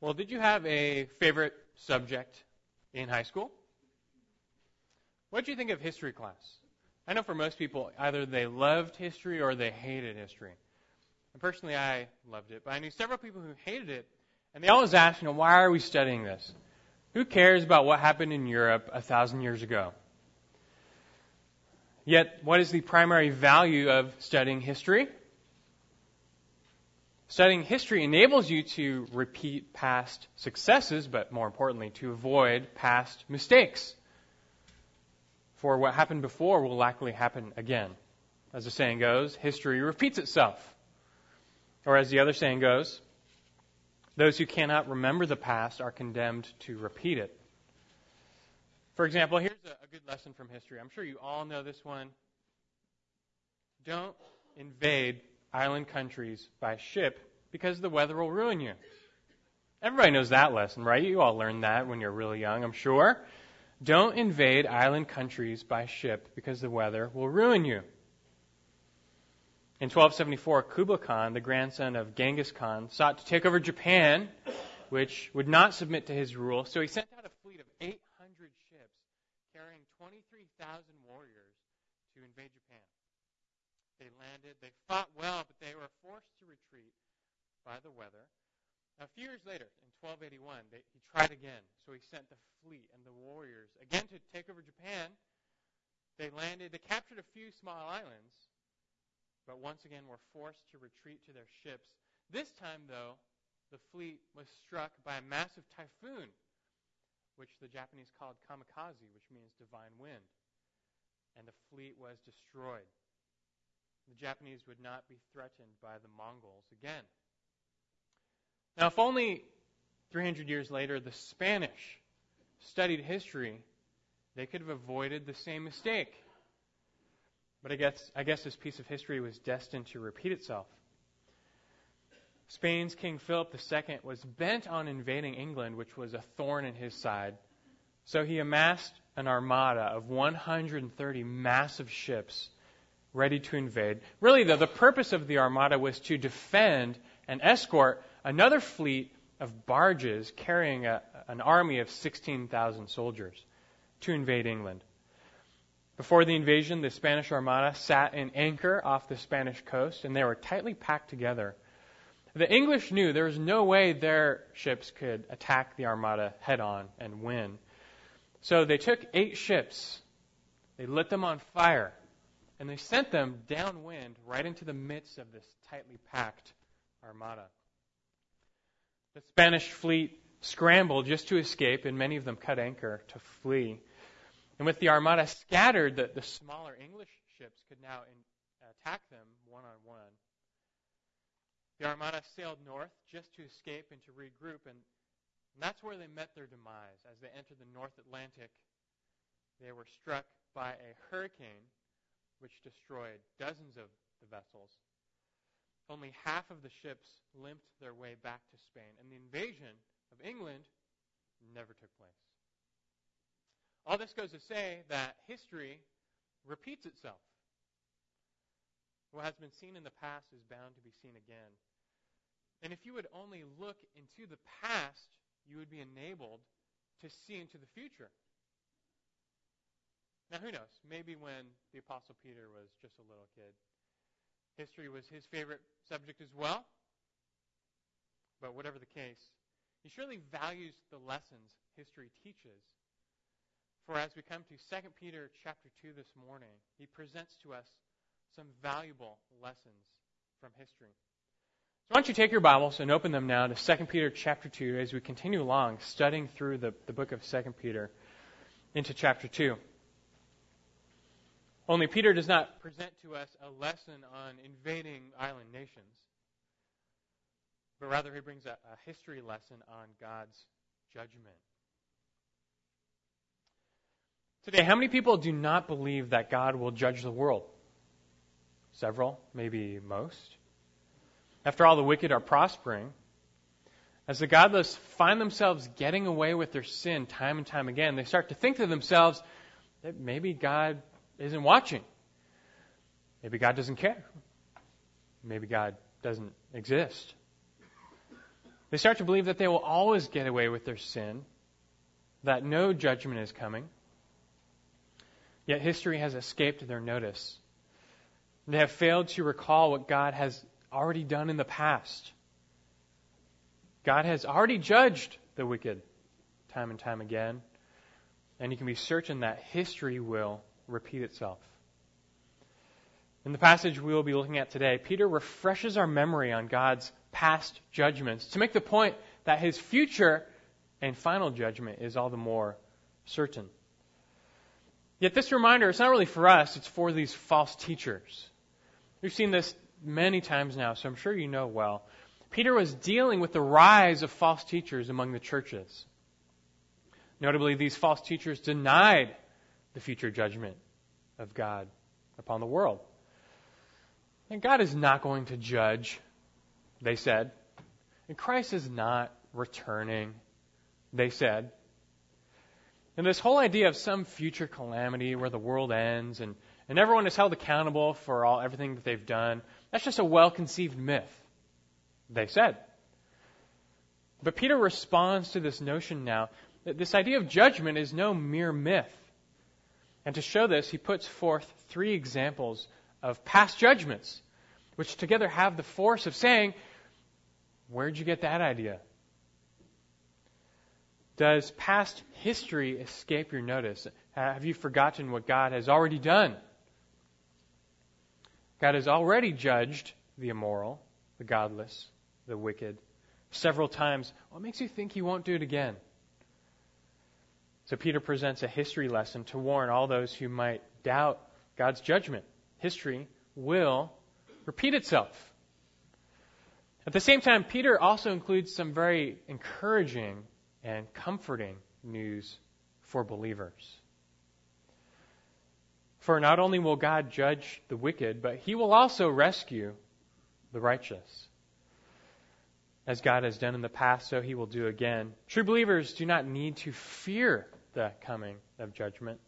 Well, did you have a favorite subject in high school? What did you think of history class? I know for most people, either they loved history or they hated history. And personally, I loved it, but I knew several people who hated it, and they always asked, you know, why are we studying this? Who cares about what happened in Europe a thousand years ago? Yet, what is the primary value of studying history? Studying history enables you to repeat past successes, but more importantly, to avoid past mistakes. For what happened before will likely happen again. As the saying goes, history repeats itself. Or as the other saying goes, those who cannot remember the past are condemned to repeat it. For example, here's a, good lesson from history. I'm sure you all know this one. Don't invade island countries by ship because the weather will ruin you. Everybody knows that lesson, right? You all learned that when you're really young, I'm sure. Don't invade island countries by ship because the weather will ruin you. In 1274, Kublai Khan, the grandson of Genghis Khan, sought to take over Japan, which would not submit to his rule, so he sent out a fleet of 800 ships carrying 23,000 warriors to invade Japan. They fought well, but they were forced to retreat by the weather. a few years later, in 1281, they, he tried again. So he sent the fleet and the warriors again to take over Japan. They landed. They captured a few small islands, but once again were forced to retreat to their ships. This time, though, the fleet was struck by a massive typhoon, which the Japanese called kamikaze, which means divine wind. And the fleet was destroyed the Japanese would not be threatened by the Mongols again. Now, if only 300 years later the Spanish studied history, they could have avoided the same mistake. But I guess, I guess this piece of history was destined to repeat itself. Spain's King Philip II was bent on invading England, which was a thorn in his side. So he amassed an armada of 130 massive ships ready to invade. Really, though, the purpose of the armada was to defend and escort another fleet of barges carrying a, an army of 16,000 soldiers to invade England. Before the invasion, the Spanish armada sat in anchor off the Spanish coast, and they were tightly packed together. The English knew there was no way their ships could attack the armada head on and win. So they took eight ships, they lit them on fire, and they sent them downwind right into the midst of this tightly packed armada. The Spanish fleet scrambled just to escape, and many of them cut anchor to flee. And with the armada scattered, the, the smaller English ships could now in, attack them one on one. The armada sailed north just to escape and to regroup, and, and that's where they met their demise. As they entered the North Atlantic, they were struck by a hurricane which destroyed dozens of the vessels. Only half of the ships limped their way back to Spain, and the invasion of England never took place. All this goes to say that history repeats itself. What has been seen in the past is bound to be seen again. And if you would only look into the past, you would be enabled to see into the future. Now, who knows? Maybe when the Apostle Peter was just a little kid, history was his favorite subject as well. But whatever the case, he surely values the lessons history teaches. For as we come to 2 Peter chapter 2 this morning, he presents to us some valuable lessons from history. So why don't you take your Bibles and open them now to 2 Peter chapter 2 as we continue along studying through the, the book of 2 Peter into chapter 2. Only Peter does not present to us a lesson on invading island nations, but rather he brings a, a history lesson on God's judgment. Today, how many people do not believe that God will judge the world? Several, maybe most. After all, the wicked are prospering. As the godless find themselves getting away with their sin time and time again, they start to think to themselves that maybe God isn't watching. Maybe God doesn't care. Maybe God doesn't exist. They start to believe that they will always get away with their sin, that no judgment is coming. Yet history has escaped their notice. They have failed to recall what God has already done in the past. God has already judged the wicked time and time again, and you can be certain that history will repeat itself. In the passage we will be looking at today, Peter refreshes our memory on God's past judgments to make the point that his future and final judgment is all the more certain. Yet this reminder, it's not really for us, it's for these false teachers. We've seen this many times now, so I'm sure you know well. Peter was dealing with the rise of false teachers among the churches. Notably, these false teachers denied the future judgment of God upon the world. And God is not going to judge, they said. And Christ is not returning, they said. And this whole idea of some future calamity where the world ends and, and everyone is held accountable for all everything that they've done, that's just a well conceived myth, they said. But Peter responds to this notion now that this idea of judgment is no mere myth. And to show this, he puts forth three examples of past judgments, which together have the force of saying, Where'd you get that idea? Does past history escape your notice? Have you forgotten what God has already done? God has already judged the immoral, the godless, the wicked several times. What makes you think he won't do it again? So Peter presents a history lesson to warn all those who might doubt God's judgment. History will repeat itself. At the same time, Peter also includes some very encouraging and comforting news for believers. For not only will God judge the wicked, but he will also rescue the righteous. As God has done in the past, so he will do again. True believers do not need to fear the coming of judgment.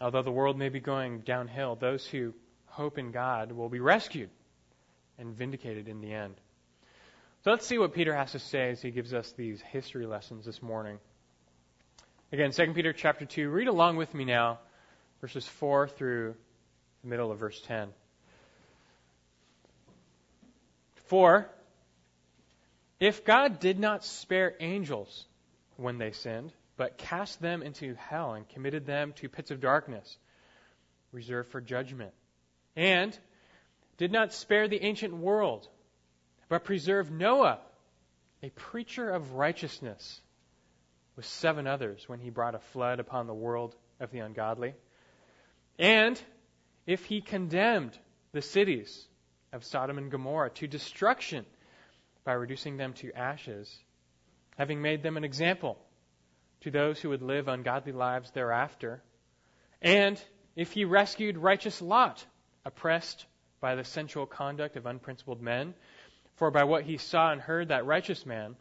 Although the world may be going downhill, those who hope in God will be rescued and vindicated in the end. So let's see what Peter has to say as he gives us these history lessons this morning. Again, 2 Peter chapter 2. Read along with me now, verses 4 through the middle of verse 10. For if God did not spare angels when they sinned, but cast them into hell and committed them to pits of darkness, reserved for judgment. And did not spare the ancient world, but preserved Noah, a preacher of righteousness, with seven others when he brought a flood upon the world of the ungodly. And if he condemned the cities of Sodom and Gomorrah to destruction by reducing them to ashes, having made them an example to those who would live ungodly lives thereafter. And if he rescued righteous Lot, oppressed by the sensual conduct of unprincipled men, for by what he saw and heard, that righteous man,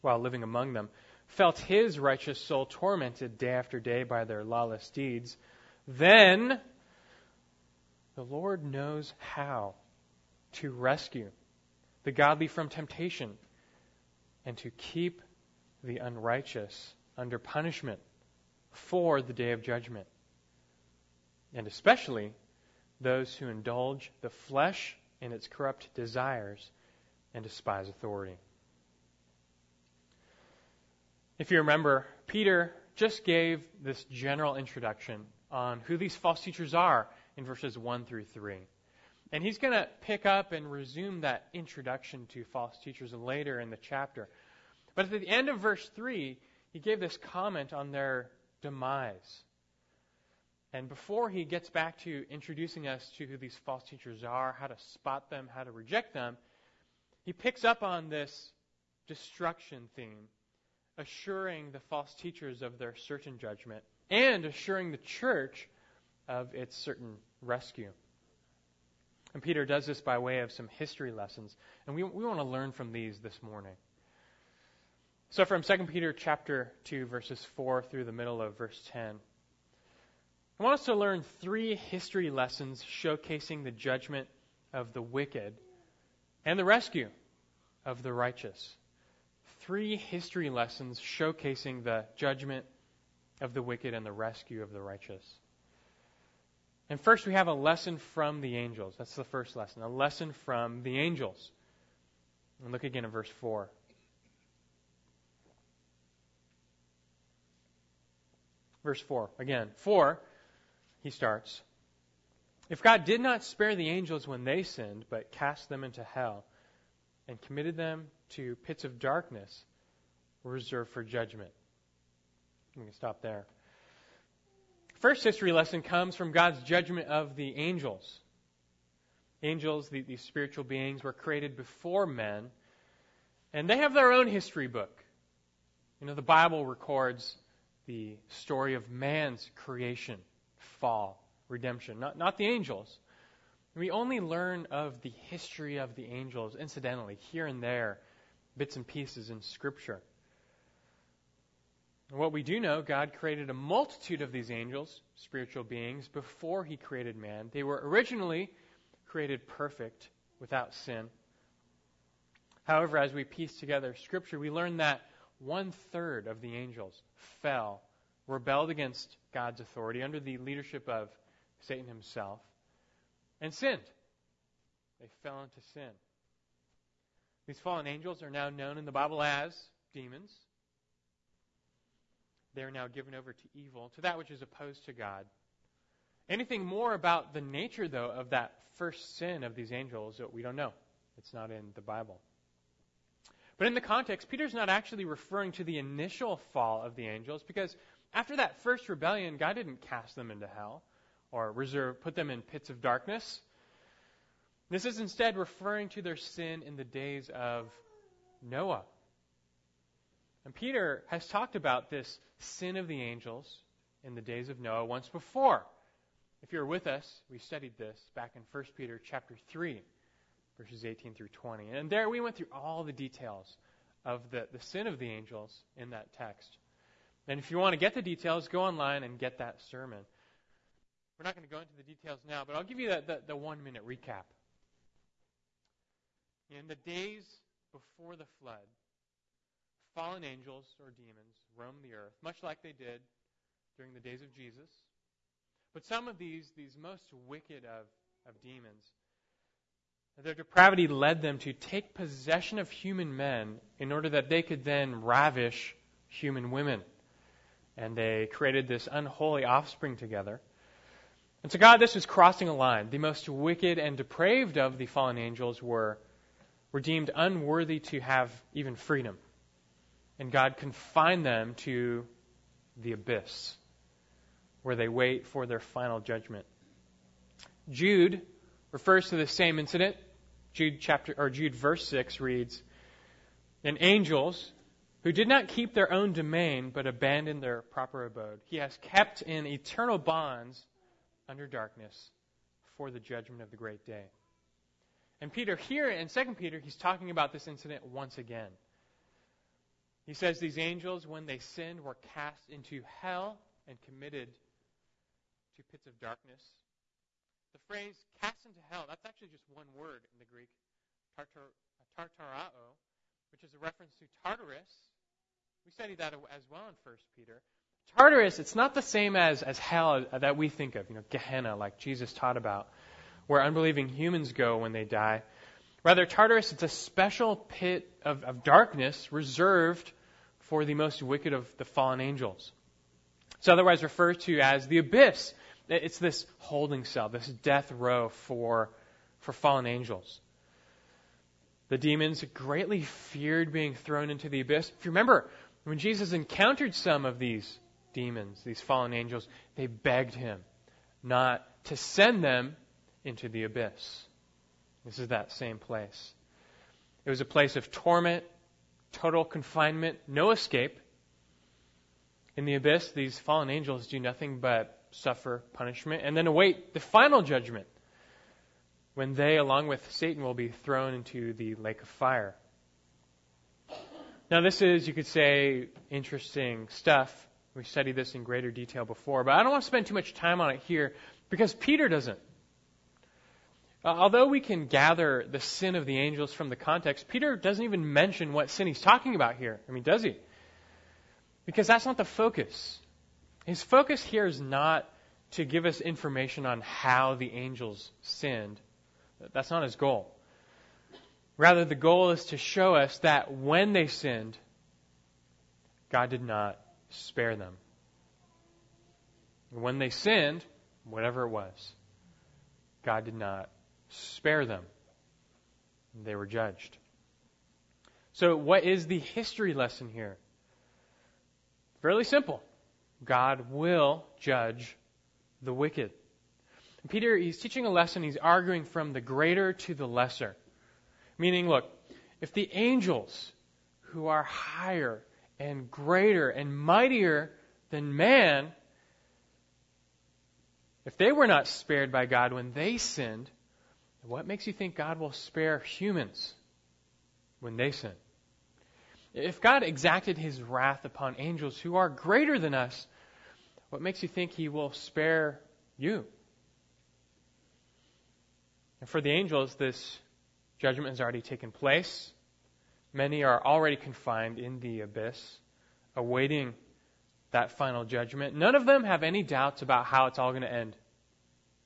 while living among them, felt his righteous soul tormented day after day by their lawless deeds, then the Lord knows how to rescue the godly from temptation and to keep the unrighteous under punishment for the day of judgment. And especially those who indulge the flesh in its corrupt desires and despise authority. If you remember, Peter just gave this general introduction on who these false teachers are in verses 1 through 3. And he's going to pick up and resume that introduction to false teachers later in the chapter. But at the end of verse 3, he gave this comment on their demise. And before he gets back to introducing us to who these false teachers are, how to spot them, how to reject them, he picks up on this destruction theme, assuring the false teachers of their certain judgment and assuring the church of its certain rescue. And Peter does this by way of some history lessons. And we, we want to learn from these this morning. So from 2 Peter chapter 2, verses 4 through the middle of verse 10, I want us to learn three history lessons showcasing the judgment of the wicked and the rescue of the righteous. Three history lessons showcasing the judgment of the wicked and the rescue of the righteous. And first, we have a lesson from the angels. That's the first lesson. A lesson from the angels. And look again at verse 4. Verse 4. Again, 4, he starts. If God did not spare the angels when they sinned, but cast them into hell and committed them to pits of darkness reserved for judgment. We can stop there. First history lesson comes from God's judgment of the angels. Angels, the, these spiritual beings, were created before men, and they have their own history book. You know, the Bible records the story of man's creation, fall, redemption, not, not the angels. We only learn of the history of the angels, incidentally, here and there, bits and pieces in Scripture. And what we do know, God created a multitude of these angels, spiritual beings, before He created man. They were originally created perfect, without sin. However, as we piece together Scripture, we learn that one third of the angels fell, rebelled against God's authority under the leadership of Satan himself, and sinned. They fell into sin. These fallen angels are now known in the Bible as demons. They are now given over to evil, to that which is opposed to God. Anything more about the nature, though, of that first sin of these angels, we don't know. It's not in the Bible. But in the context, Peter's not actually referring to the initial fall of the angels because after that first rebellion, God didn't cast them into hell or reserve, put them in pits of darkness. This is instead referring to their sin in the days of Noah. And Peter has talked about this sin of the angels in the days of Noah once before. If you're with us, we studied this back in 1 Peter chapter 3 verses 18 through 20. And there we went through all the details of the, the sin of the angels in that text. And if you want to get the details, go online and get that sermon. We're not going to go into the details now, but I'll give you the, the, the one minute recap. In the days before the flood, fallen angels or demons roam the earth, much like they did during the days of Jesus. But some of these, these most wicked of, of demons, their depravity led them to take possession of human men in order that they could then ravish human women. And they created this unholy offspring together. And so, God, this was crossing a line. The most wicked and depraved of the fallen angels were, were deemed unworthy to have even freedom. And God confined them to the abyss, where they wait for their final judgment. Jude refers to the same incident. Jude chapter or Jude verse 6 reads, "And angels who did not keep their own domain but abandoned their proper abode, he has kept in eternal bonds under darkness for the judgment of the great day." And Peter here in 2 Peter, he's talking about this incident once again. He says these angels, when they sinned, were cast into hell and committed to pits of darkness the phrase cast into hell, that's actually just one word in the Greek, tartar, tartarao, which is a reference to Tartarus. We studied that as well in 1 Peter. Tartarus, it's not the same as, as hell uh, that we think of, you know, Gehenna, like Jesus taught about, where unbelieving humans go when they die. Rather, Tartarus, it's a special pit of, of darkness reserved for the most wicked of the fallen angels. It's otherwise referred to as the abyss, it's this holding cell, this death row for, for fallen angels. The demons greatly feared being thrown into the abyss. If you remember, when Jesus encountered some of these demons, these fallen angels, they begged him not to send them into the abyss. This is that same place. It was a place of torment, total confinement, no escape. In the abyss, these fallen angels do nothing but suffer punishment, and then await the final judgment when they, along with Satan, will be thrown into the lake of fire. Now, this is, you could say, interesting stuff. We studied this in greater detail before, but I don't want to spend too much time on it here because Peter doesn't. Uh, although we can gather the sin of the angels from the context, Peter doesn't even mention what sin he's talking about here. I mean, does he? Because that's not the focus. His focus here is not to give us information on how the angels sinned. That's not his goal. Rather, the goal is to show us that when they sinned, God did not spare them. When they sinned, whatever it was, God did not spare them. They were judged. So, what is the history lesson here? Fairly simple. God will judge the wicked. Peter, he's teaching a lesson, he's arguing from the greater to the lesser. Meaning, look, if the angels who are higher and greater and mightier than man, if they were not spared by God when they sinned, what makes you think God will spare humans when they sin? If God exacted his wrath upon angels who are greater than us, what makes you think he will spare you? And for the angels, this judgment has already taken place. Many are already confined in the abyss, awaiting that final judgment. None of them have any doubts about how it's all going to end,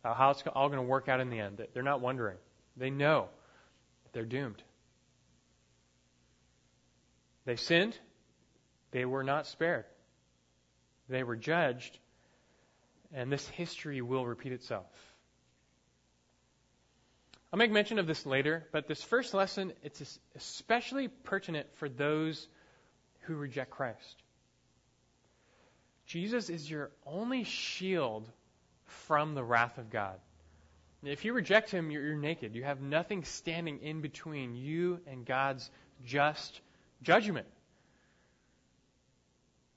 how it's all going to work out in the end. They're not wondering. They know they're doomed. They sinned, they were not spared. They were judged, and this history will repeat itself. I'll make mention of this later, but this first lesson, it's especially pertinent for those who reject Christ. Jesus is your only shield from the wrath of God. If you reject him, you're, you're naked. You have nothing standing in between you and God's just judgment.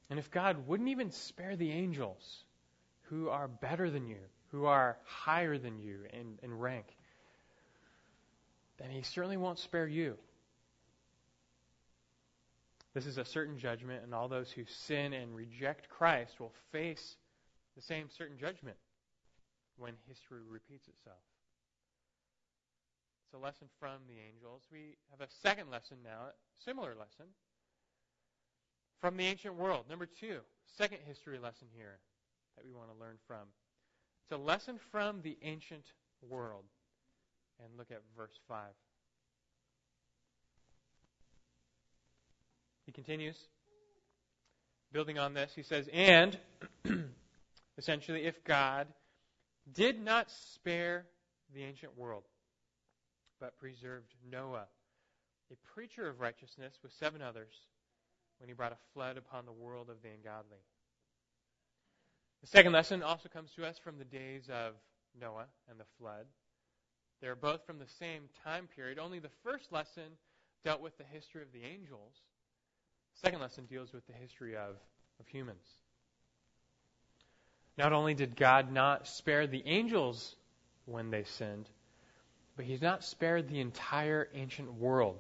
And if God wouldn't even spare the angels who are better than you, who are higher than you in, in rank, then he certainly won't spare you. This is a certain judgment, and all those who sin and reject Christ will face the same certain judgment when history repeats itself. It's a lesson from the angels. We have a second lesson now, a similar lesson, from the ancient world. Number two, second history lesson here that we want to learn from. It's a lesson from the ancient world and look at verse 5. He continues, building on this, he says, And, essentially, if God did not spare the ancient world, but preserved Noah, a preacher of righteousness, with seven others, when he brought a flood upon the world of the ungodly. The second lesson also comes to us from the days of Noah and the flood. They're both from the same time period. Only the first lesson dealt with the history of the angels. The second lesson deals with the history of, of humans. Not only did God not spare the angels when they sinned, but He's not spared the entire ancient world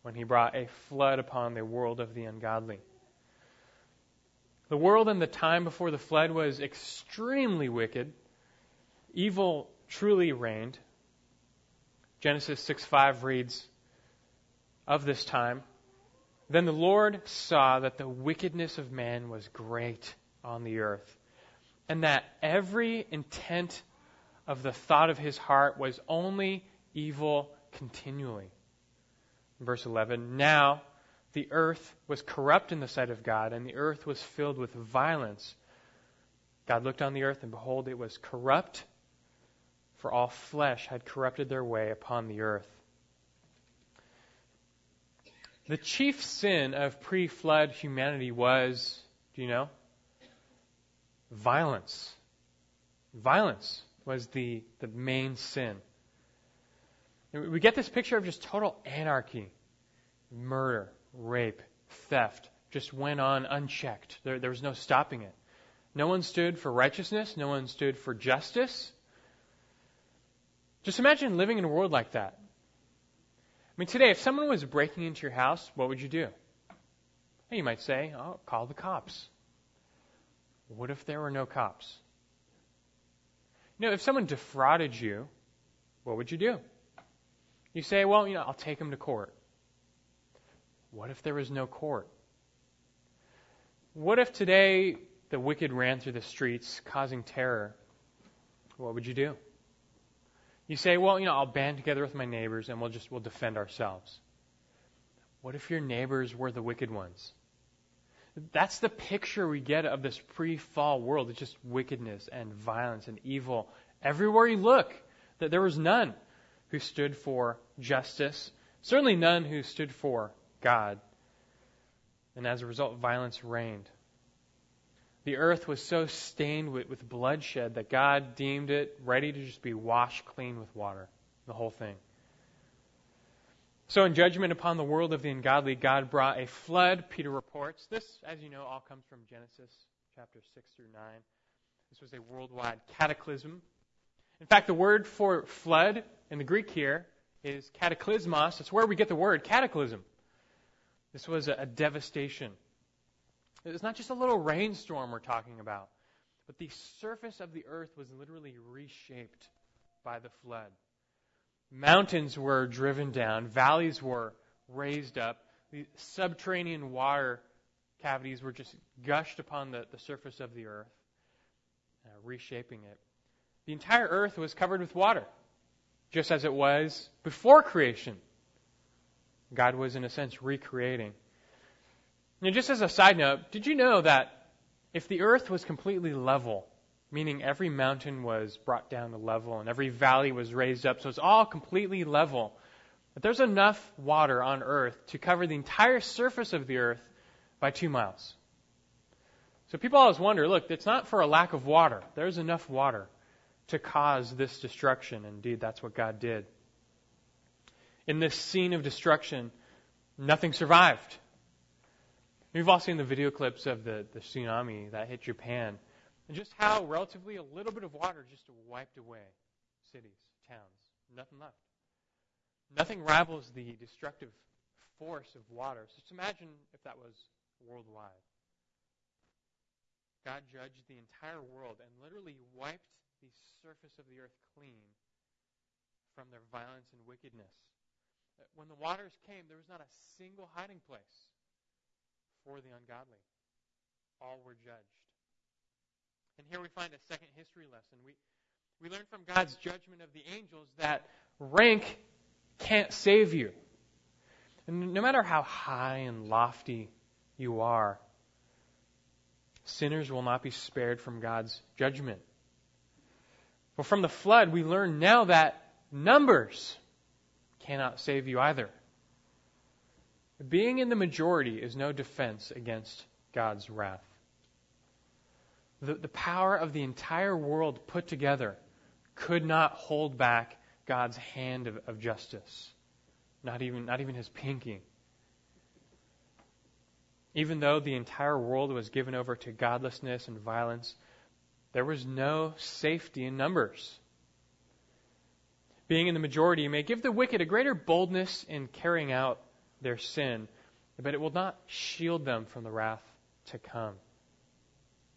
when He brought a flood upon the world of the ungodly. The world in the time before the flood was extremely wicked. Evil truly reigned. Genesis 6:5 reads of this time, then the Lord saw that the wickedness of man was great on the earth, and that every intent of the thought of his heart was only evil continually. Verse 11 Now the earth was corrupt in the sight of God, and the earth was filled with violence. God looked on the earth, and behold, it was corrupt for all flesh had corrupted their way upon the earth. The chief sin of pre flood humanity was, do you know? Violence. Violence was the, the main sin. We get this picture of just total anarchy, murder, rape, theft, just went on unchecked. There, there was no stopping it. No one stood for righteousness, no one stood for justice. Just imagine living in a world like that. I mean, today, if someone was breaking into your house, what would you do? You might say, oh, call the cops. What if there were no cops? You know, if someone defrauded you, what would you do? You say, well, you know, I'll take him to court. What if there was no court? What if today the wicked ran through the streets causing terror? What would you do? You say, well, you know, I'll band together with my neighbors and we'll just we'll defend ourselves. What if your neighbors were the wicked ones? That's the picture we get of this pre-fall world. It's just wickedness and violence and evil everywhere you look. That there was none who stood for justice, certainly none who stood for God. And as a result, violence reigned. The earth was so stained with, with bloodshed that God deemed it ready to just be washed clean with water, the whole thing. So, in judgment upon the world of the ungodly, God brought a flood, Peter reports. This, as you know, all comes from Genesis chapter 6 through 9. This was a worldwide cataclysm. In fact, the word for flood in the Greek here is cataclysmos. That's where we get the word cataclysm. This was a, a devastation. It's not just a little rainstorm we're talking about, but the surface of the earth was literally reshaped by the flood. Mountains were driven down, valleys were raised up, the subterranean water cavities were just gushed upon the, the surface of the earth, uh, reshaping it. The entire earth was covered with water, just as it was before creation. God was, in a sense, recreating. Now, just as a side note, did you know that if the earth was completely level, meaning every mountain was brought down to level and every valley was raised up, so it's all completely level, But there's enough water on earth to cover the entire surface of the earth by two miles. So people always wonder look, it's not for a lack of water. There's enough water to cause this destruction. Indeed, that's what God did. In this scene of destruction, nothing survived. We've all seen the video clips of the, the tsunami that hit Japan and just how relatively a little bit of water just wiped away cities, towns, nothing left. Nothing rivals the destructive force of water. So just imagine if that was worldwide. God judged the entire world and literally wiped the surface of the earth clean from their violence and wickedness. When the waters came, there was not a single hiding place for the ungodly. All were judged. And here we find a second history lesson. We, we learn from God's judgment of the angels that rank can't save you. And no matter how high and lofty you are, sinners will not be spared from God's judgment. But from the flood, we learn now that numbers cannot save you either. Being in the majority is no defense against God's wrath. The, the power of the entire world put together could not hold back God's hand of, of justice. Not even, not even his pinky. Even though the entire world was given over to godlessness and violence, there was no safety in numbers. Being in the majority may give the wicked a greater boldness in carrying out their sin, but it will not shield them from the wrath to come.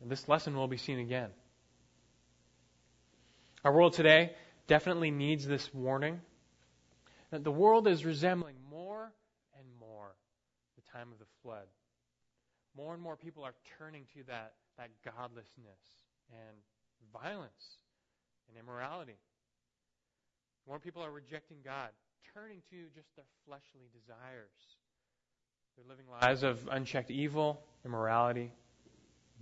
And this lesson will be seen again. Our world today definitely needs this warning that the world is resembling more and more the time of the flood. More and more people are turning to that, that godlessness and violence and immorality. More people are rejecting God, turning to just their fleshly desires. They're living lives of unchecked evil, immorality,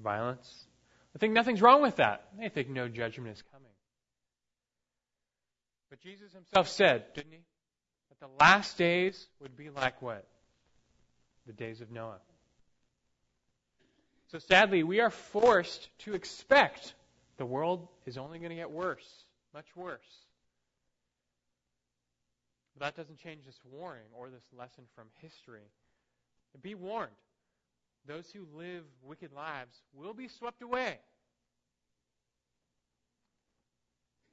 violence. I think nothing's wrong with that. They think no judgment is coming. But Jesus himself said, didn't he? That the last days would be like what? The days of Noah. So sadly, we are forced to expect the world is only going to get worse, much worse. But that doesn't change this warning or this lesson from history. Be warned. Those who live wicked lives will be swept away.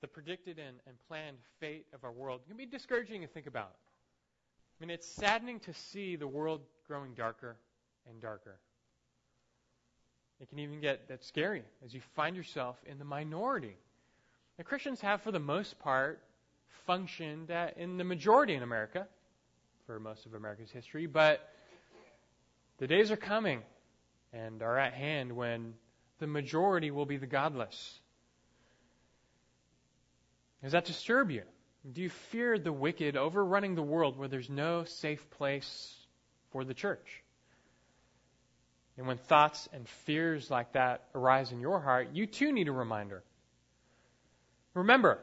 The predicted and, and planned fate of our world can be discouraging to think about. I mean, it's saddening to see the world growing darker and darker. It can even get that scary as you find yourself in the minority. Now, Christians have, for the most part, functioned in the majority in America for most of America's history, but the days are coming and are at hand when the majority will be the godless. Does that disturb you? Do you fear the wicked overrunning the world where there's no safe place for the church? And when thoughts and fears like that arise in your heart, you too need a reminder. Remember,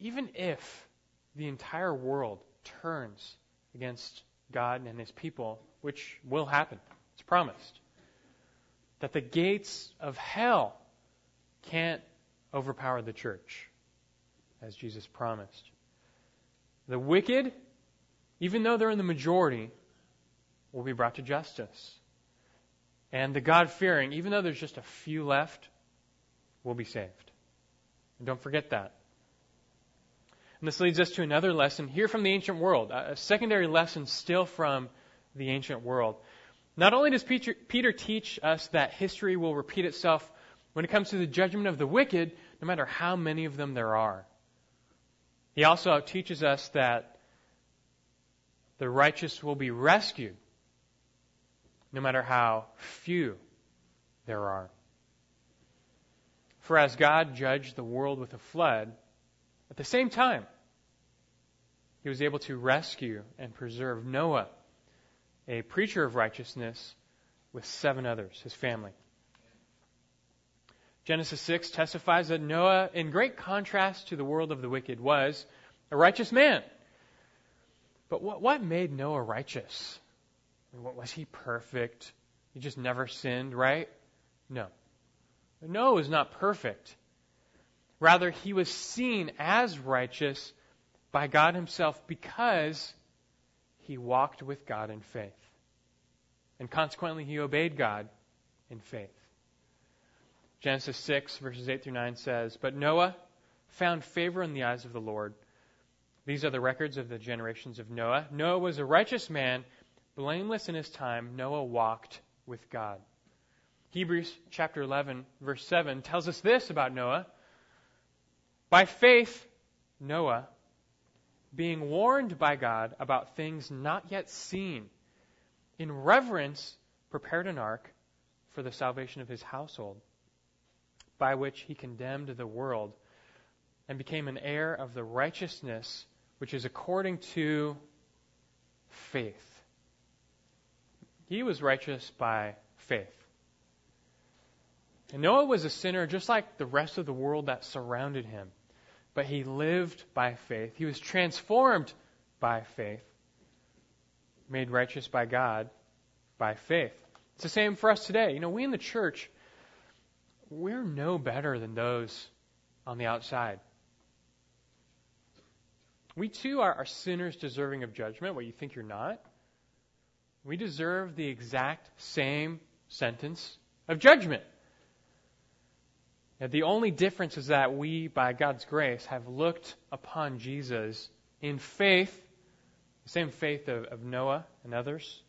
even if the entire world turns against God and his people, which will happen, it's promised, that the gates of hell can't overpower the church, as Jesus promised. The wicked, even though they're in the majority, will be brought to justice. And the God fearing, even though there's just a few left, will be saved. And don't forget that. And this leads us to another lesson here from the ancient world, a secondary lesson still from the ancient world. Not only does Peter, Peter teach us that history will repeat itself when it comes to the judgment of the wicked, no matter how many of them there are, he also teaches us that the righteous will be rescued, no matter how few there are. For as God judged the world with a flood, at the same time, he was able to rescue and preserve Noah, a preacher of righteousness, with seven others, his family. Genesis 6 testifies that Noah, in great contrast to the world of the wicked, was a righteous man. But what, what made Noah righteous? Was he perfect? He just never sinned, right? No. Noah was not perfect. Rather, he was seen as righteous by God Himself because he walked with God in faith. And consequently, he obeyed God in faith. Genesis 6, verses 8 through 9 says, But Noah found favor in the eyes of the Lord. These are the records of the generations of Noah. Noah was a righteous man, blameless in his time. Noah walked with God. Hebrews chapter 11, verse 7 tells us this about Noah. By faith, Noah, being warned by God about things not yet seen, in reverence prepared an ark for the salvation of his household, by which he condemned the world and became an heir of the righteousness which is according to faith. He was righteous by faith. And Noah was a sinner just like the rest of the world that surrounded him but he lived by faith. He was transformed by faith, made righteous by God by faith. It's the same for us today. You know, we in the church, we're no better than those on the outside. We too are, are sinners deserving of judgment, what you think you're not. We deserve the exact same sentence of judgment. And the only difference is that we, by God's grace, have looked upon Jesus in faith, the same faith of, of Noah and others,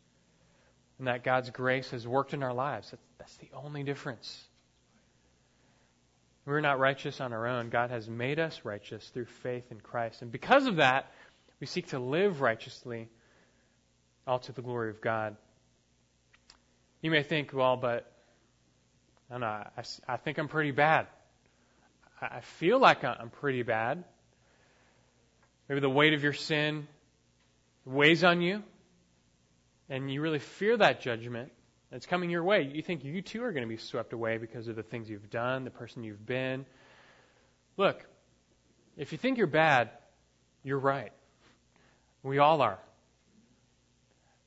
and that God's grace has worked in our lives. That's, that's the only difference. We're not righteous on our own. God has made us righteous through faith in Christ. And because of that, we seek to live righteously, all to the glory of God. You may think, well, but I I, I think I'm pretty bad. I feel like I'm pretty bad. Maybe the weight of your sin weighs on you, and you really fear that judgment. It's coming your way. You think you too are going to be swept away because of the things you've done, the person you've been. Look, if you think you're bad, you're right. We all are.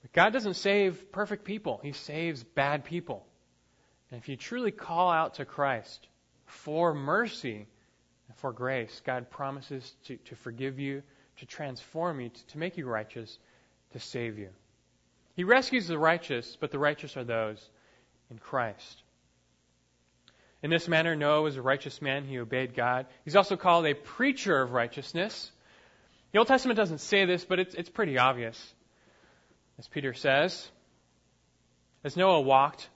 But God doesn't save perfect people, He saves bad people. And if you truly call out to Christ for mercy and for grace, God promises to, to forgive you, to transform you, to, to make you righteous, to save you. He rescues the righteous, but the righteous are those in Christ. In this manner, Noah was a righteous man. He obeyed God. He's also called a preacher of righteousness. The Old Testament doesn't say this, but it's, it's pretty obvious. As Peter says, as Noah walked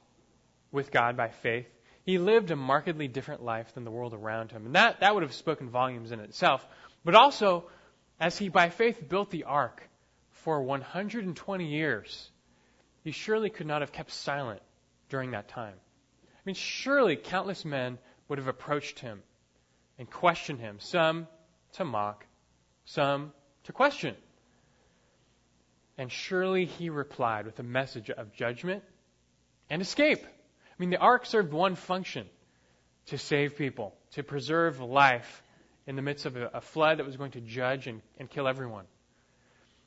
with God by faith, he lived a markedly different life than the world around him. And that, that would have spoken volumes in itself. But also, as he by faith built the ark for 120 years, he surely could not have kept silent during that time. I mean, surely countless men would have approached him and questioned him, some to mock, some to question. And surely he replied with a message of judgment and escape. I mean, the ark served one function to save people, to preserve life in the midst of a, flood that was going to judge and, and kill everyone.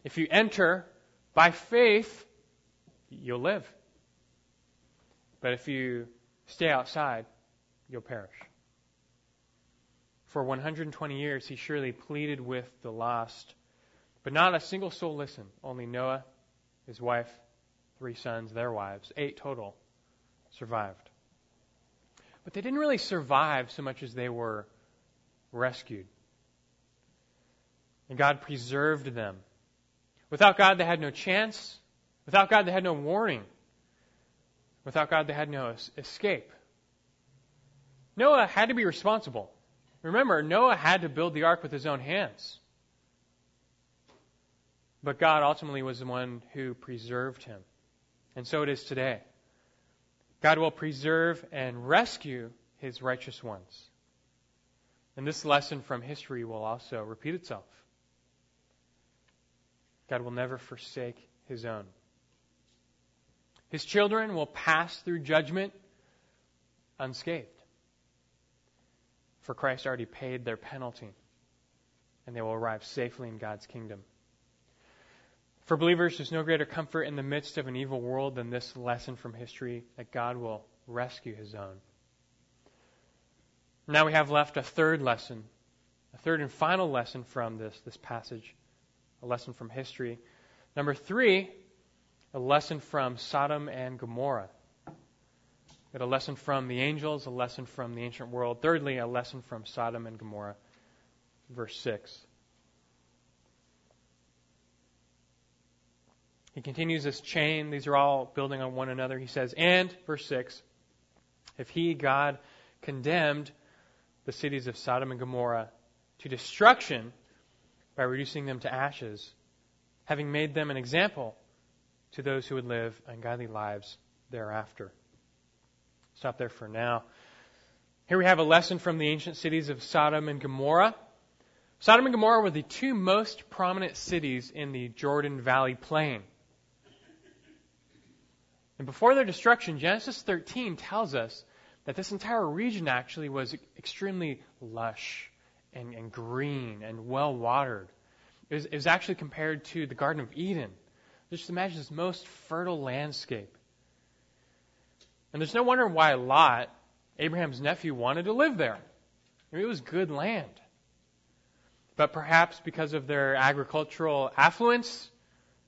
If you enter by faith, you'll live. But if you stay outside, you'll perish. For 120 years, he surely pleaded with the lost, but not a single soul listened. Only Noah, his wife, three sons, their wives, eight total, survived. But they didn't really survive so much as they were rescued. And God preserved them. Without God, they had no chance. Without God, they had no warning. Without God, they had no escape. Noah had to be responsible. Remember, Noah had to build the ark with his own hands. But God ultimately was the one who preserved him. And so it is today. God will preserve and rescue his righteous ones. And this lesson from history will also repeat itself. God will never forsake his own. His children will pass through judgment unscathed. For Christ already paid their penalty, and they will arrive safely in God's kingdom. For believers, there's no greater comfort in the midst of an evil world than this lesson from history that God will rescue his own. Now we have left a third lesson, a third and final lesson from this, this passage, a lesson from history. Number three, a lesson from Sodom and Gomorrah get a lesson from the angels, a lesson from the ancient world. Thirdly, a lesson from Sodom and Gomorrah. Verse 6. He continues this chain. These are all building on one another. He says, And, verse 6, if he, God, condemned the cities of Sodom and Gomorrah to destruction by reducing them to ashes, having made them an example to those who would live ungodly lives thereafter. Stop there for now. Here we have a lesson from the ancient cities of Sodom and Gomorrah. Sodom and Gomorrah were the two most prominent cities in the Jordan Valley plain. And before their destruction, Genesis 13 tells us that this entire region actually was extremely lush and, and green and well watered. It was, it was actually compared to the Garden of Eden. Just imagine this most fertile landscape. And there's no wonder why Lot, Abraham's nephew, wanted to live there. I mean, it was good land. But perhaps because of their agricultural affluence,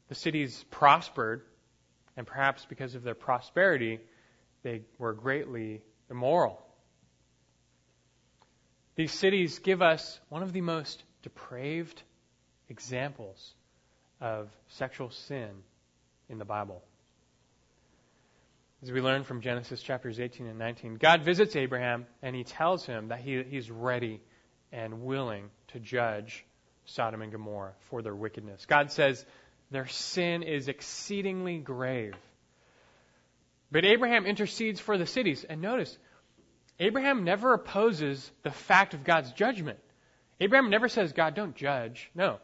the cities prospered, and perhaps because of their prosperity, they were greatly immoral. These cities give us one of the most depraved examples of sexual sin in the Bible as we learn from Genesis chapters 18 and 19. God visits Abraham and he tells him that he, he's ready and willing to judge Sodom and Gomorrah for their wickedness. God says their sin is exceedingly grave. But Abraham intercedes for the cities. And notice, Abraham never opposes the fact of God's judgment. Abraham never says, God, don't judge. No.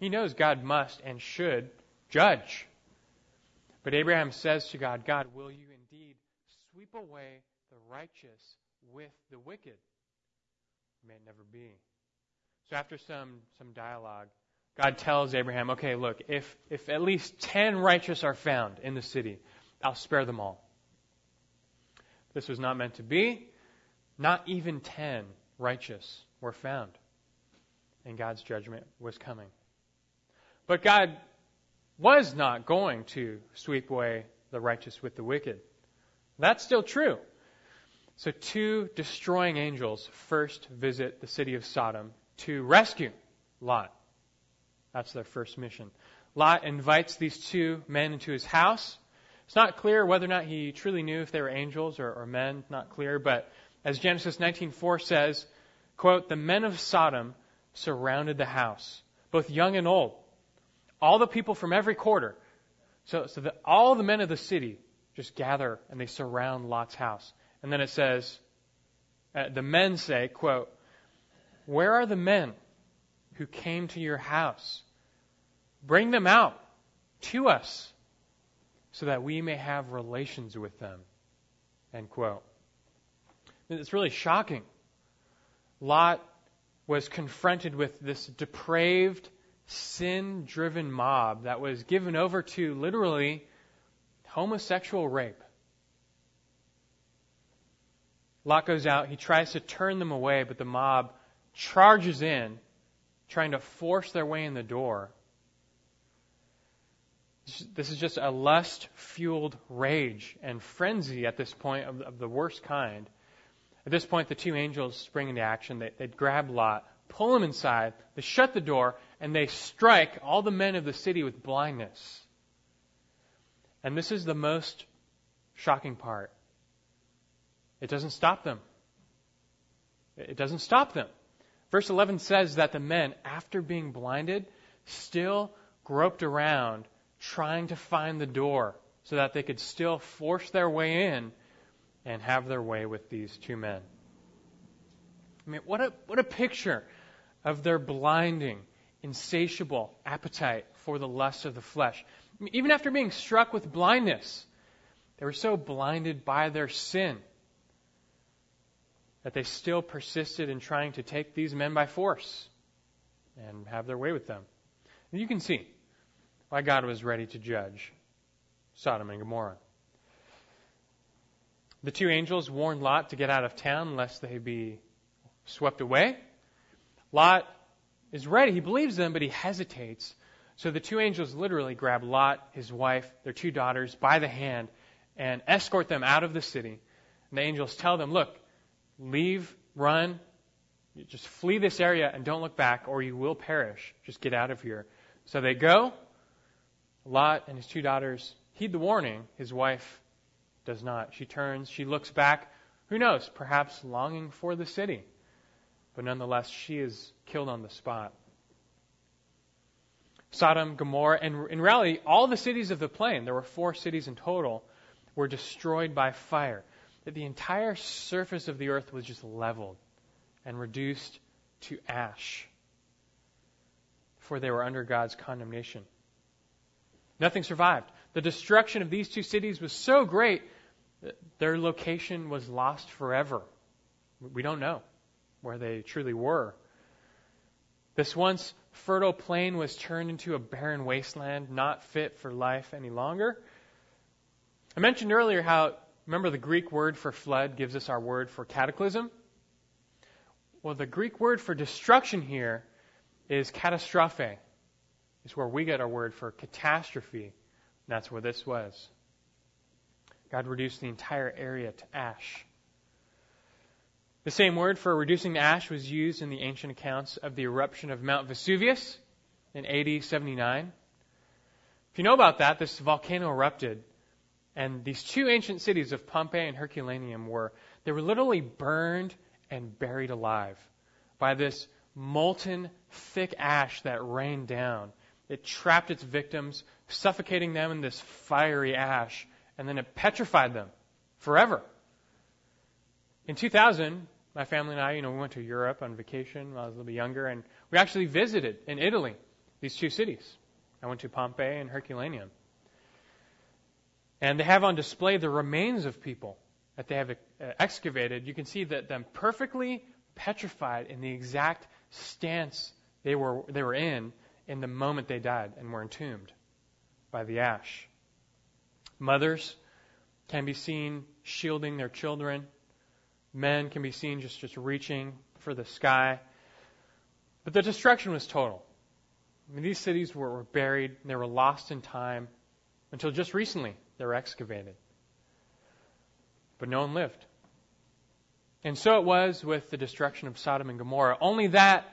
He knows God must and should judge. But Abraham says to God, God, will you indeed sweep away the righteous with the wicked? May it never be. So after some, some dialogue, God tells Abraham, okay, look, if, if at least ten righteous are found in the city, I'll spare them all. This was not meant to be. Not even ten righteous were found. And God's judgment was coming. But God was not going to sweep away the righteous with the wicked. That's still true. So, two destroying angels first visit the city of Sodom to rescue Lot. That's their first mission. Lot invites these two men into his house. It's not clear whether or not he truly knew if they were angels or, or men, not clear, but as Genesis 19:4 says, quote, "The men of Sodom surrounded the house, both young and old. All the people from every quarter. So, so that all the men of the city just gather and they surround Lot's house. And then it says, uh, the men say, quote, Where are the men who came to your house? Bring them out to us so that we may have relations with them. End quote. It's really shocking. Lot was confronted with this depraved, sin driven mob that was given over to literally homosexual rape. Lot goes out, he tries to turn them away, but the mob charges in, trying to force their way in the door. This is just a lust fueled rage and frenzy at this point of, of, the worst kind. At this point, the two angels spring into action. They, they grab Lot, pull him inside, they shut the door, and they strike all the men of the city with blindness. And this is the most shocking part. It doesn't stop them. It doesn't stop them. Verse 11 says that the men, after being blinded, still groped around trying to find the door so that they could still force their way in and have their way with these two men. I mean, what a, what a picture of their blinding, insatiable appetite for the lust of the flesh. I mean, even after being struck with blindness, they were so blinded by their sin that they still persisted in trying to take these men by force and have their way with them. And you can see why God was ready to judge Sodom and Gomorrah. The two angels warned Lot to get out of town lest they be swept away. Lot is ready. He believes them, but he hesitates. So the two angels literally grab Lot, his wife, their two daughters by the hand and escort them out of the city. And the angels tell them, look, leave, run, just flee this area and don't look back or you will perish. Just get out of here. So they go. Lot and his two daughters heed the warning. His wife does not. She turns, she looks back. Who knows? Perhaps longing for the city. But nonetheless, she is killed on the spot. Sodom, Gomorrah, and in reality, all the cities of the plain, there were four cities in total, were destroyed by fire. That the entire surface of the earth was just leveled and reduced to ash. For they were under God's condemnation. Nothing survived. The destruction of these two cities was so great that their location was lost forever. We don't know where they truly were. This once fertile plain was turned into a barren wasteland, not fit for life any longer. I mentioned earlier how, remember, the Greek word for flood gives us our word for cataclysm? Well, the Greek word for destruction here is catastrophe. It's where we get our word for catastrophe. And that's where this was. God reduced the entire area to ash. The same word for reducing ash was used in the ancient accounts of the eruption of Mount Vesuvius in AD 79. If you know about that, this volcano erupted, and these two ancient cities of Pompeii and Herculaneum were they were literally burned and buried alive by this molten, thick ash that rained down it trapped its victims, suffocating them in this fiery ash, and then it petrified them forever. In 2000, my family and I, you know, we went to Europe on vacation when I was a little bit younger, and we actually visited in Italy these two cities. I went to Pompeii and Herculaneum. And they have on display the remains of people that they have uh, excavated. You can see that them perfectly petrified in the exact stance they were, they were in in the moment they died and were entombed by the ash. Mothers can be seen shielding their children. Men can be seen just, just reaching for the sky. But the destruction was total. I mean, these cities were, were buried, they were lost in time until just recently they were excavated. But no one lived. And so it was with the destruction of Sodom and Gomorrah. Only that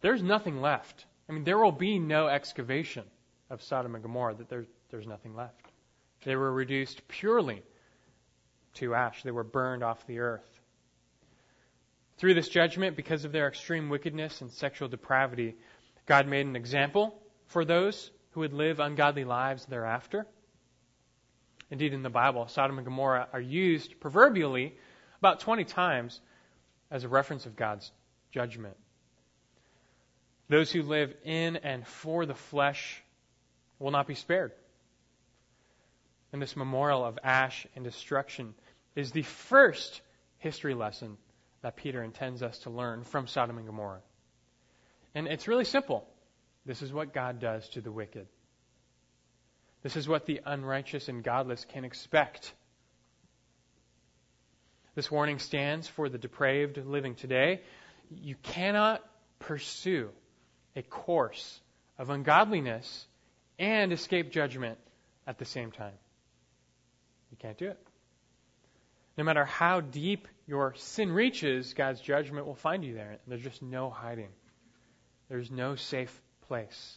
there's nothing left. I mean, there will be no excavation of Sodom and Gomorrah, that there, there's nothing left. They were reduced purely to ash. They were burned off the earth. Through this judgment, because of their extreme wickedness and sexual depravity, God made an example for those who would live ungodly lives thereafter. Indeed, in the Bible, Sodom and Gomorrah are used proverbially about 20 times as a reference of God's judgment. Those who live in and for the flesh will not be spared. And this memorial of ash and destruction is the first history lesson that Peter intends us to learn from Sodom and Gomorrah. And it's really simple. This is what God does to the wicked. This is what the unrighteous and godless can expect. This warning stands for the depraved living today. You cannot pursue a course of ungodliness and escape judgment at the same time. You can't do it. No matter how deep your sin reaches, God's judgment will find you there. There's just no hiding. There's no safe place.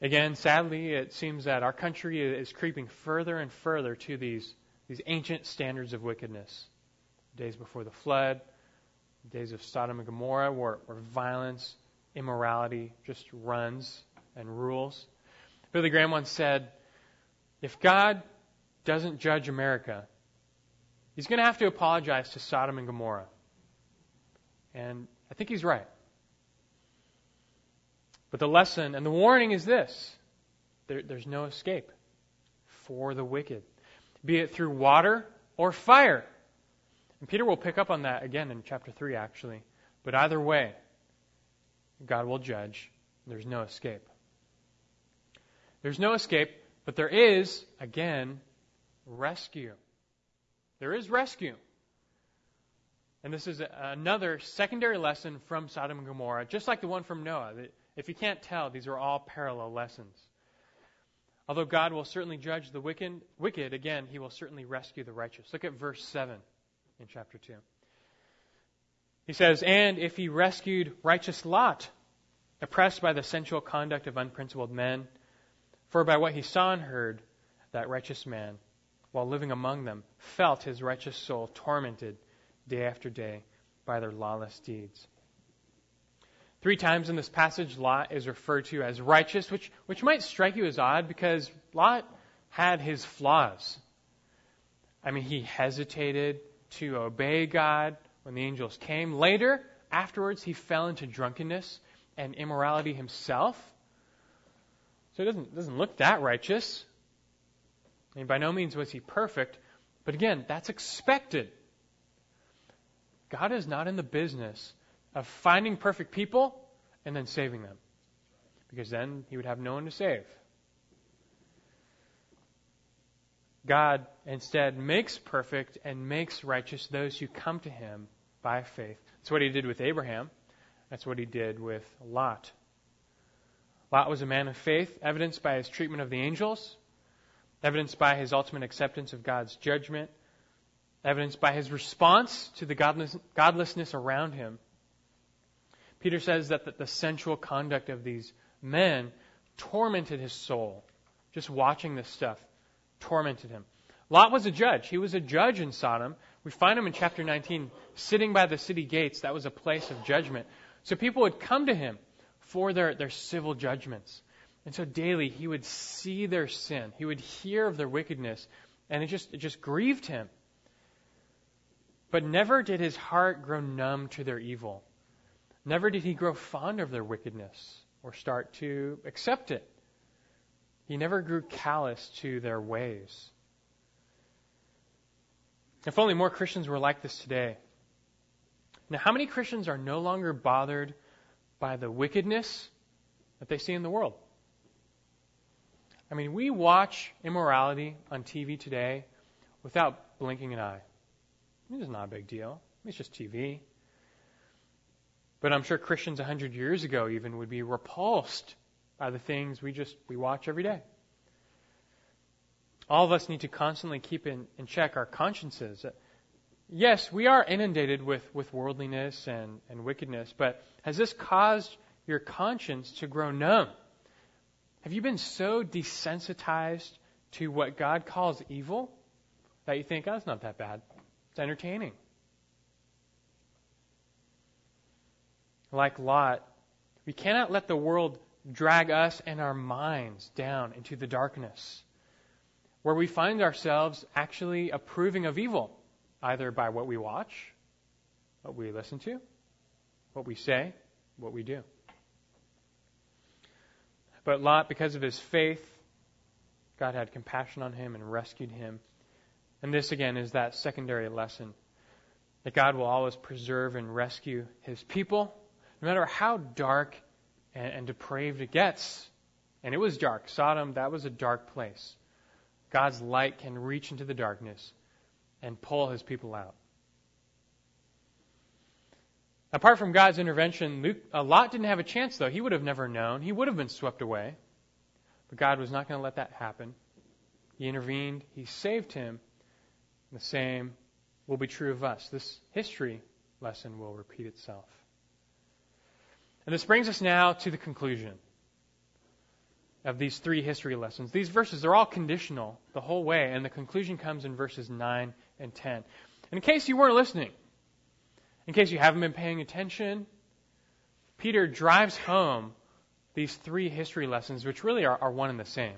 Again, sadly, it seems that our country is creeping further and further to these, these ancient standards of wickedness. Days before the flood, days of Sodom and Gomorrah, where, where violence, immorality just runs and rules. Billy Graham once said, if God doesn't judge America, he's going to have to apologize to Sodom and Gomorrah. And I think he's right. But the lesson and the warning is this there, there's no escape for the wicked, be it through water or fire. And Peter will pick up on that again in chapter 3, actually. But either way, God will judge. There's no escape. There's no escape, but there is, again, rescue. There is rescue. And this is another secondary lesson from Sodom and Gomorrah, just like the one from Noah. If you can't tell, these are all parallel lessons. Although God will certainly judge the wicked, wicked, again, he will certainly rescue the righteous. Look at verse 7 in chapter 2. He says, And if he rescued righteous Lot, oppressed by the sensual conduct of unprincipled men, for by what he saw and heard, that righteous man, while living among them, felt his righteous soul tormented day after day by their lawless deeds. Three times in this passage, Lot is referred to as righteous, which, which might strike you as odd because Lot had his flaws. I mean, he hesitated to obey God when the angels came. Later, afterwards, he fell into drunkenness and immorality himself. So it doesn't, doesn't look that righteous. I mean, by no means was he perfect, but again, that's expected. God is not in the business of finding perfect people and then saving them, because then he would have no one to save. God instead makes perfect and makes righteous those who come to him by faith. That's what he did with Abraham. That's what he did with Lot. Lot was a man of faith, evidenced by his treatment of the angels, evidenced by his ultimate acceptance of God's judgment, evidenced by his response to the godless, godlessness around him. Peter says that the, the sensual conduct of these men tormented his soul. Just watching this stuff tormented him. Lot was a judge. He was a judge in Sodom. We find him in chapter 19 sitting by the city gates. That was a place of judgment. So people would come to him for their, their civil judgments. And so daily he would see their sin. He would hear of their wickedness. And it just, it just grieved him. But never did his heart grow numb to their evil. Never did he grow fond of their wickedness or start to accept it. He never grew callous to their ways. If only more Christians were like this today. Now, how many Christians are no longer bothered by the wickedness that they see in the world? I mean, we watch immorality on TV today without blinking an eye. I mean, it's not a big deal. It's just TV. But I'm sure Christians 100 years ago even would be repulsed by the things we just we watch every day. All of us need to constantly keep in, in check our consciences. Yes, we are inundated with, with worldliness and, and wickedness, but has this caused your conscience to grow numb? Have you been so desensitized to what God calls evil that you think, oh, it's not that bad? It's entertaining. Like Lot, we cannot let the world drag us and our minds down into the darkness, where we find ourselves actually approving of evil, either by what we watch, what we listen to, what we say, what we do. But Lot, because of his faith, God had compassion on him and rescued him. And this, again, is that secondary lesson that God will always preserve and rescue his people, no matter how dark and, and depraved it gets. And it was dark. Sodom, that was a dark place. God's light can reach into the darkness and pull his people out. Apart from God's intervention, Luke, uh, Lot didn't have a chance, though. He would have never known. He would have been swept away. But God was not going to let that happen. He intervened, He saved him. The same will be true of us. This history lesson will repeat itself. And this brings us now to the conclusion of these three history lessons. These verses are all conditional the whole way, and the conclusion comes in verses 9 and 10. And in case you weren't listening, in case you haven't been paying attention, Peter drives home these three history lessons, which really are, are one and the same.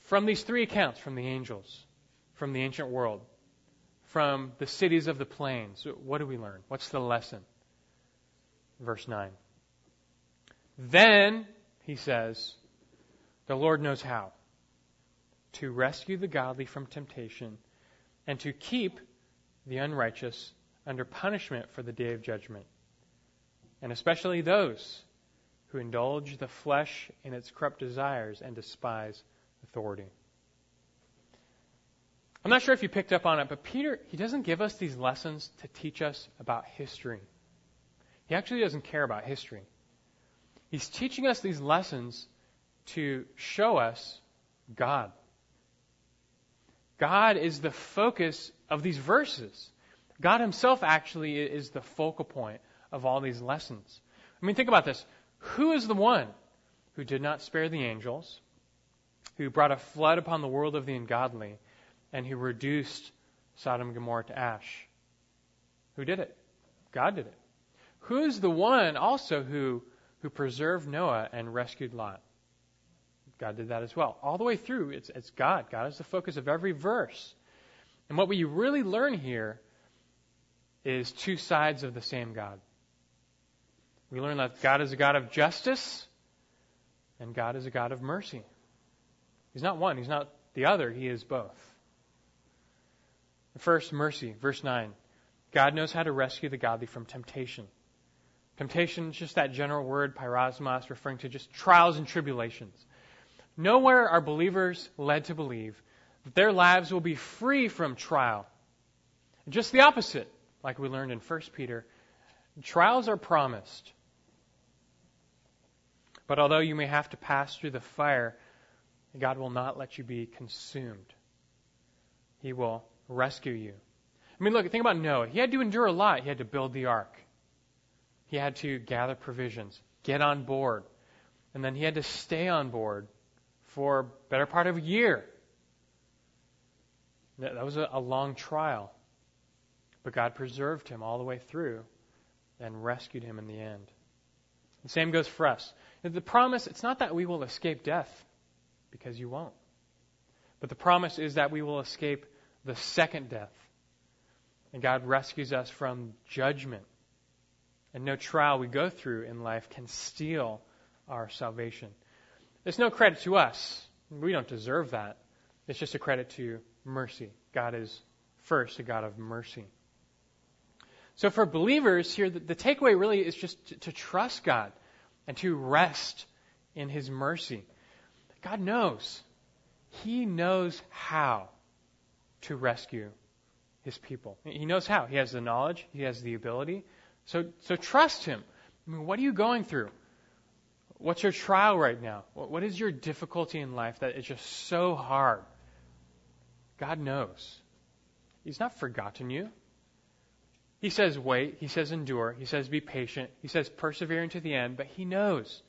From these three accounts from the angels, from the ancient world, from the cities of the plains, what do we learn? What's the lesson? Verse 9. Then, he says, the Lord knows how to rescue the godly from temptation and to keep the unrighteous under punishment for the day of judgment, and especially those who indulge the flesh in its corrupt desires and despise authority. I'm not sure if you picked up on it, but Peter, he doesn't give us these lessons to teach us about history. He actually doesn't care about history. He's teaching us these lessons to show us God. God is the focus of these verses. God Himself actually is the focal point of all these lessons. I mean, think about this. Who is the one who did not spare the angels, who brought a flood upon the world of the ungodly, and who reduced Sodom and Gomorrah to ash? Who did it? God did it. Who is the one also who, who preserved Noah and rescued Lot? God did that as well. All the way through, it's, it's God. God is the focus of every verse. And what we really learn here is two sides of the same God. We learn that God is a God of justice and God is a God of mercy. He's not one, He's not the other, He is both. First, mercy, verse 9. God knows how to rescue the godly from temptation. Temptation is just that general word, peirasmos, referring to just trials and tribulations. Nowhere are believers led to believe that their lives will be free from trial. Just the opposite, like we learned in 1 Peter. Trials are promised. But although you may have to pass through the fire, God will not let you be consumed. He will rescue you. I mean, look, think about Noah. He had to endure a lot. He had to build the ark. He had to gather provisions, get on board, and then he had to stay on board for a better part of a year. That was a, long trial. But God preserved him all the way through and rescued him in the end. The same goes for us. The promise, it's not that we will escape death, because you won't. But the promise is that we will escape the second death. And God rescues us from judgment. And no trial we go through in life can steal our salvation. It's no credit to us. We don't deserve that. It's just a credit to mercy. God is first a God of mercy. So for believers here, the, the takeaway really is just to, to trust God and to rest in His mercy. God knows. He knows how to rescue His people. He knows how. He has the knowledge. He has the ability. So, so trust Him. I mean, what are you going through? What's your trial right now? What is your difficulty in life that is just so hard? God knows. He's not forgotten you. He says wait. He says endure. He says be patient. He says persevere into the end, but he knows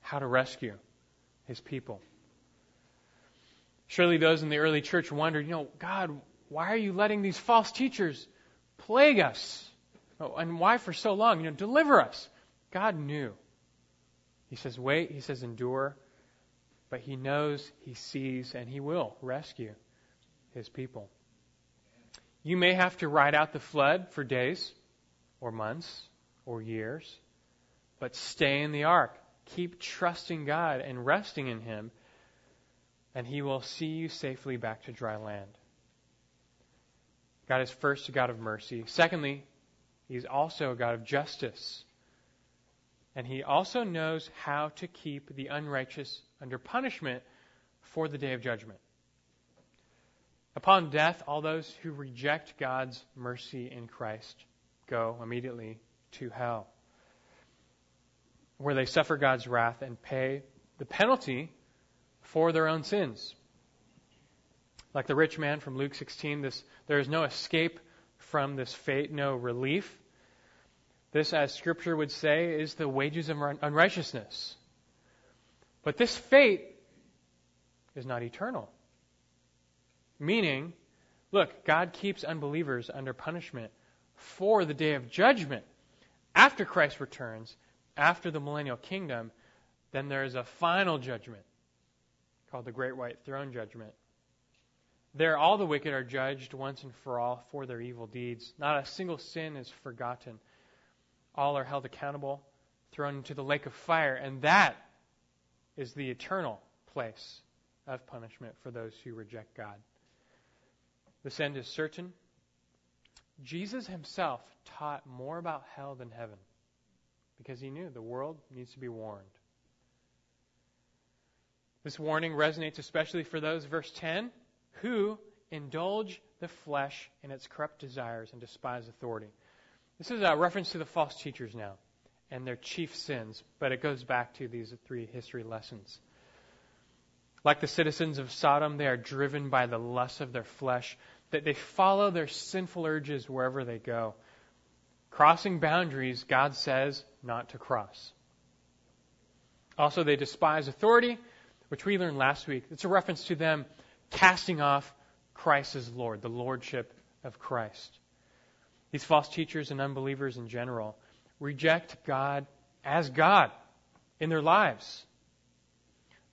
how to rescue his people. Surely those in the early church wondered, you know, God, why are you letting these false teachers plague us? Oh, and why for so long? You know, deliver us. God knew. He says, wait. He says, endure. But he knows, he sees, and he will rescue his people. You may have to ride out the flood for days or months or years, but stay in the ark. Keep trusting God and resting in him, and he will see you safely back to dry land. God is first a God of mercy. Secondly, He's also a God of justice. And He also knows how to keep the unrighteous under punishment for the day of judgment. Upon death, all those who reject God's mercy in Christ go immediately to hell, where they suffer God's wrath and pay the penalty for their own sins. Like the rich man from Luke 16, this, there is no escape from this fate, no relief. This, as Scripture would say, is the wages of unrighteousness. But this fate is not eternal. Meaning, look, God keeps unbelievers under punishment for the day of judgment. After Christ returns, after the millennial kingdom, then there is a final judgment called the Great White Throne Judgment. There, all the wicked are judged once and for all for their evil deeds. Not a single sin is forgotten. All are held accountable, thrown into the lake of fire, and that is the eternal place of punishment for those who reject God. This end is certain. Jesus himself taught more about hell than heaven because he knew the world needs to be warned. This warning resonates especially for those, verse 10, who indulge the flesh in its corrupt desires and despise authority. This is a reference to the false teachers now and their chief sins, but it goes back to these three history lessons. Like the citizens of Sodom, they are driven by the lust of their flesh, that they follow their sinful urges wherever they go. Crossing boundaries, God says not to cross. Also, they despise authority, which we learned last week. It's a reference to them casting off Christ as Lord, the Lordship of Christ. These false teachers and unbelievers in general reject God as God in their lives.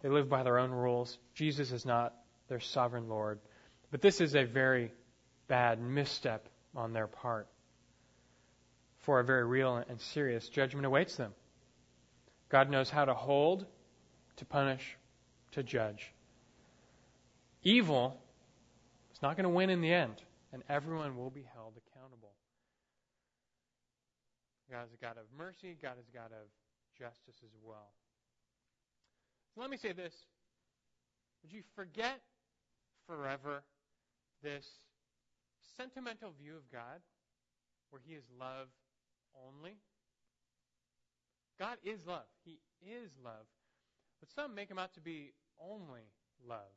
They live by their own rules. Jesus is not their sovereign Lord. But this is a very bad misstep on their part. For a very real and serious judgment awaits them. God knows how to hold, to punish, to judge. Evil is not going to win in the end, and everyone will be held accountable. God is a God of mercy, God is a God of justice as well. So let me say this. Would you forget forever this sentimental view of God where He is love only? God is love. He is love. But some make Him out to be only love.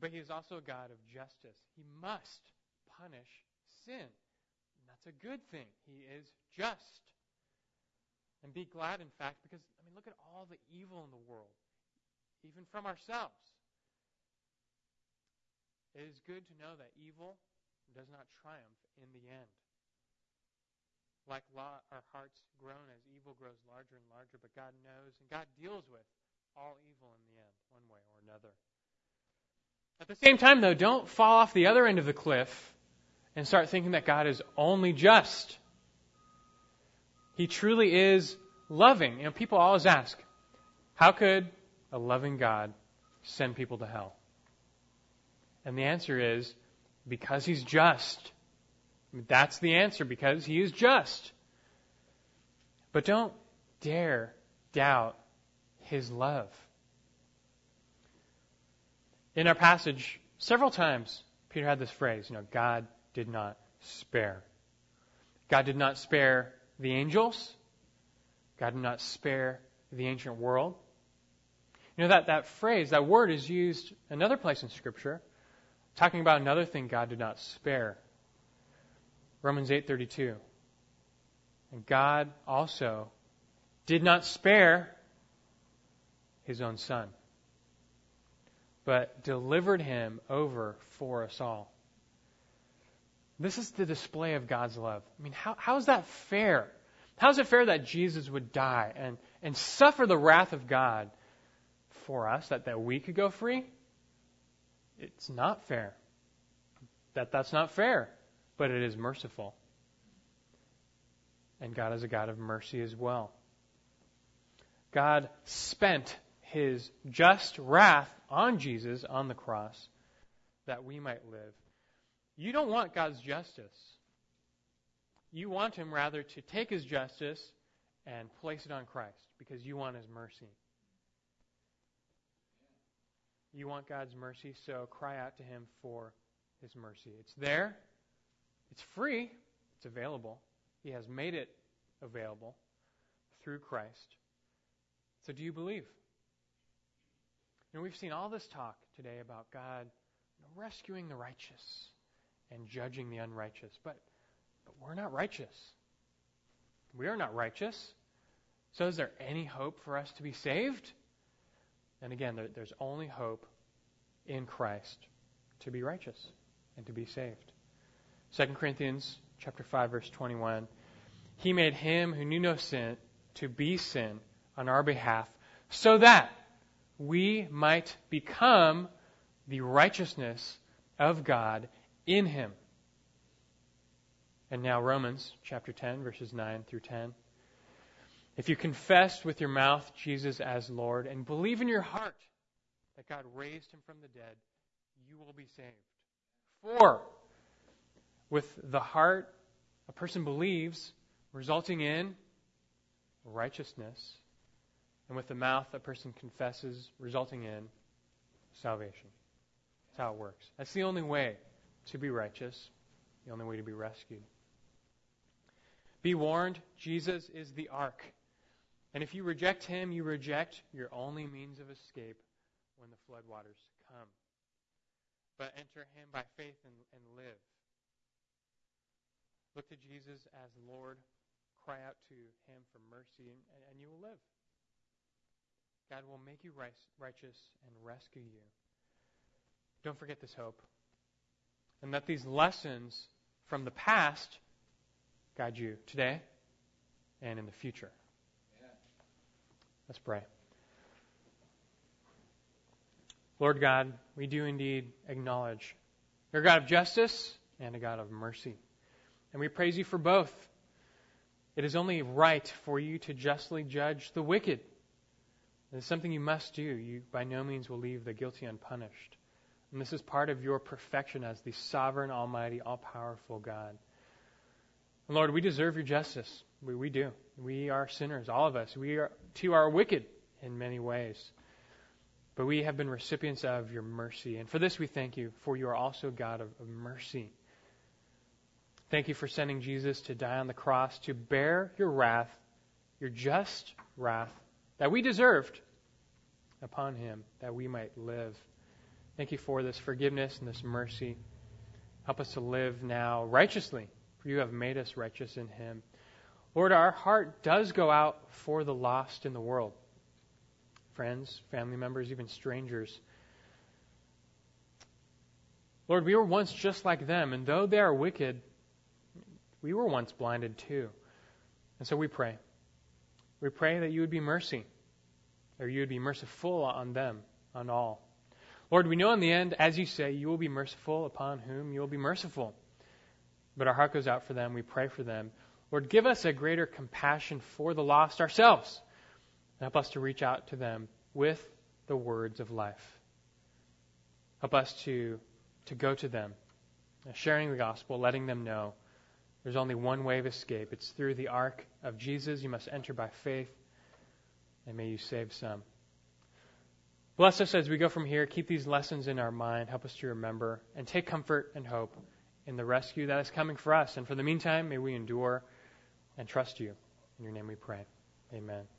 But he is also a God of justice. He must punish sin. A good thing. He is just. And be glad, in fact, because, I mean, look at all the evil in the world, even from ourselves. It is good to know that evil does not triumph in the end. Like Lot, our hearts groan as evil grows larger and larger, but God knows and God deals with all evil in the end, one way or another. At the same time, though, don't fall off the other end of the cliff and start thinking that God is only just. He truly is loving. You know, people always ask, how could a loving God send people to hell? And the answer is, because he's just. That's the answer, because he is just. But don't dare doubt his love. In our passage, several times, Peter had this phrase, you know, God did not spare. God did not spare the angels. God did not spare the ancient world. You know, that, that phrase, that word is used another place in Scripture, talking about another thing God did not spare. Romans 8.32. And God also did not spare his own son but delivered him over for us all. This is the display of God's love. I mean, how, how is that fair? How is it fair that Jesus would die and, and suffer the wrath of God for us, that, that we could go free? It's not fair. That that's not fair, but it is merciful. And God is a God of mercy as well. God spent his just wrath on Jesus on the cross that we might live. You don't want God's justice. You want him rather to take his justice and place it on Christ because you want his mercy. You want God's mercy, so cry out to him for his mercy. It's there. It's free. It's available. He has made it available through Christ. So do you believe? Know, we've seen all this talk today about God rescuing the righteous and judging the unrighteous, but, but we're not righteous. We are not righteous. So is there any hope for us to be saved? And again, there, there's only hope in Christ to be righteous and to be saved. 2 Corinthians chapter 5 verse 21 He made him who knew no sin to be sin on our behalf so that we might become the righteousness of God in him. And now Romans chapter 10 verses 9 through 10. If you confess with your mouth Jesus as Lord and believe in your heart that God raised him from the dead, you will be saved. For with the heart a person believes, resulting in righteousness, and with the mouth a person confesses, resulting in salvation. That's how it works. That's the only way to be righteous, the only way to be rescued. Be warned, Jesus is the ark. And if you reject him, you reject your only means of escape when the floodwaters come. But enter him by faith and, and live. Look to Jesus as Lord. Cry out to him for mercy, and, and you will live. God will make you righteous and rescue you. Don't forget this hope. And let these lessons from the past guide you today and in the future. Let's pray. Lord God, we do indeed acknowledge you're a God of justice and a God of mercy. And we praise you for both. It is only right for you to justly judge the wicked. It is something you must do. You by no means will leave the guilty unpunished. And this is part of your perfection as the sovereign, almighty, all powerful God. And Lord, we deserve your justice. We, we do. We are sinners, all of us. We are, too are wicked in many ways. But we have been recipients of your mercy. And for this we thank you, for you are also God of, of mercy. Thank you for sending Jesus to die on the cross to bear your wrath, your just wrath that we deserved upon him, that we might live. Thank you for this forgiveness and this mercy. Help us to live now righteously, for you have made us righteous in him. Lord, our heart does go out for the lost in the world friends, family members, even strangers. Lord, we were once just like them, and though they are wicked, we were once blinded too. And so we pray. We pray that you would be mercy, or you would be merciful on them, on all. Lord, we know in the end, as you say, you will be merciful upon whom you will be merciful. But our heart goes out for them. We pray for them. Lord, give us a greater compassion for the lost ourselves. Help us to reach out to them with the words of life. Help us to, to go to them, uh, sharing the gospel, letting them know there's only one way of escape. It's through the ark of Jesus. You must enter by faith, and may you save some. Bless us as we go from here. Keep these lessons in our mind. Help us to remember and take comfort and hope in the rescue that is coming for us. And for the meantime, may we endure and trust you. In your name we pray. Amen.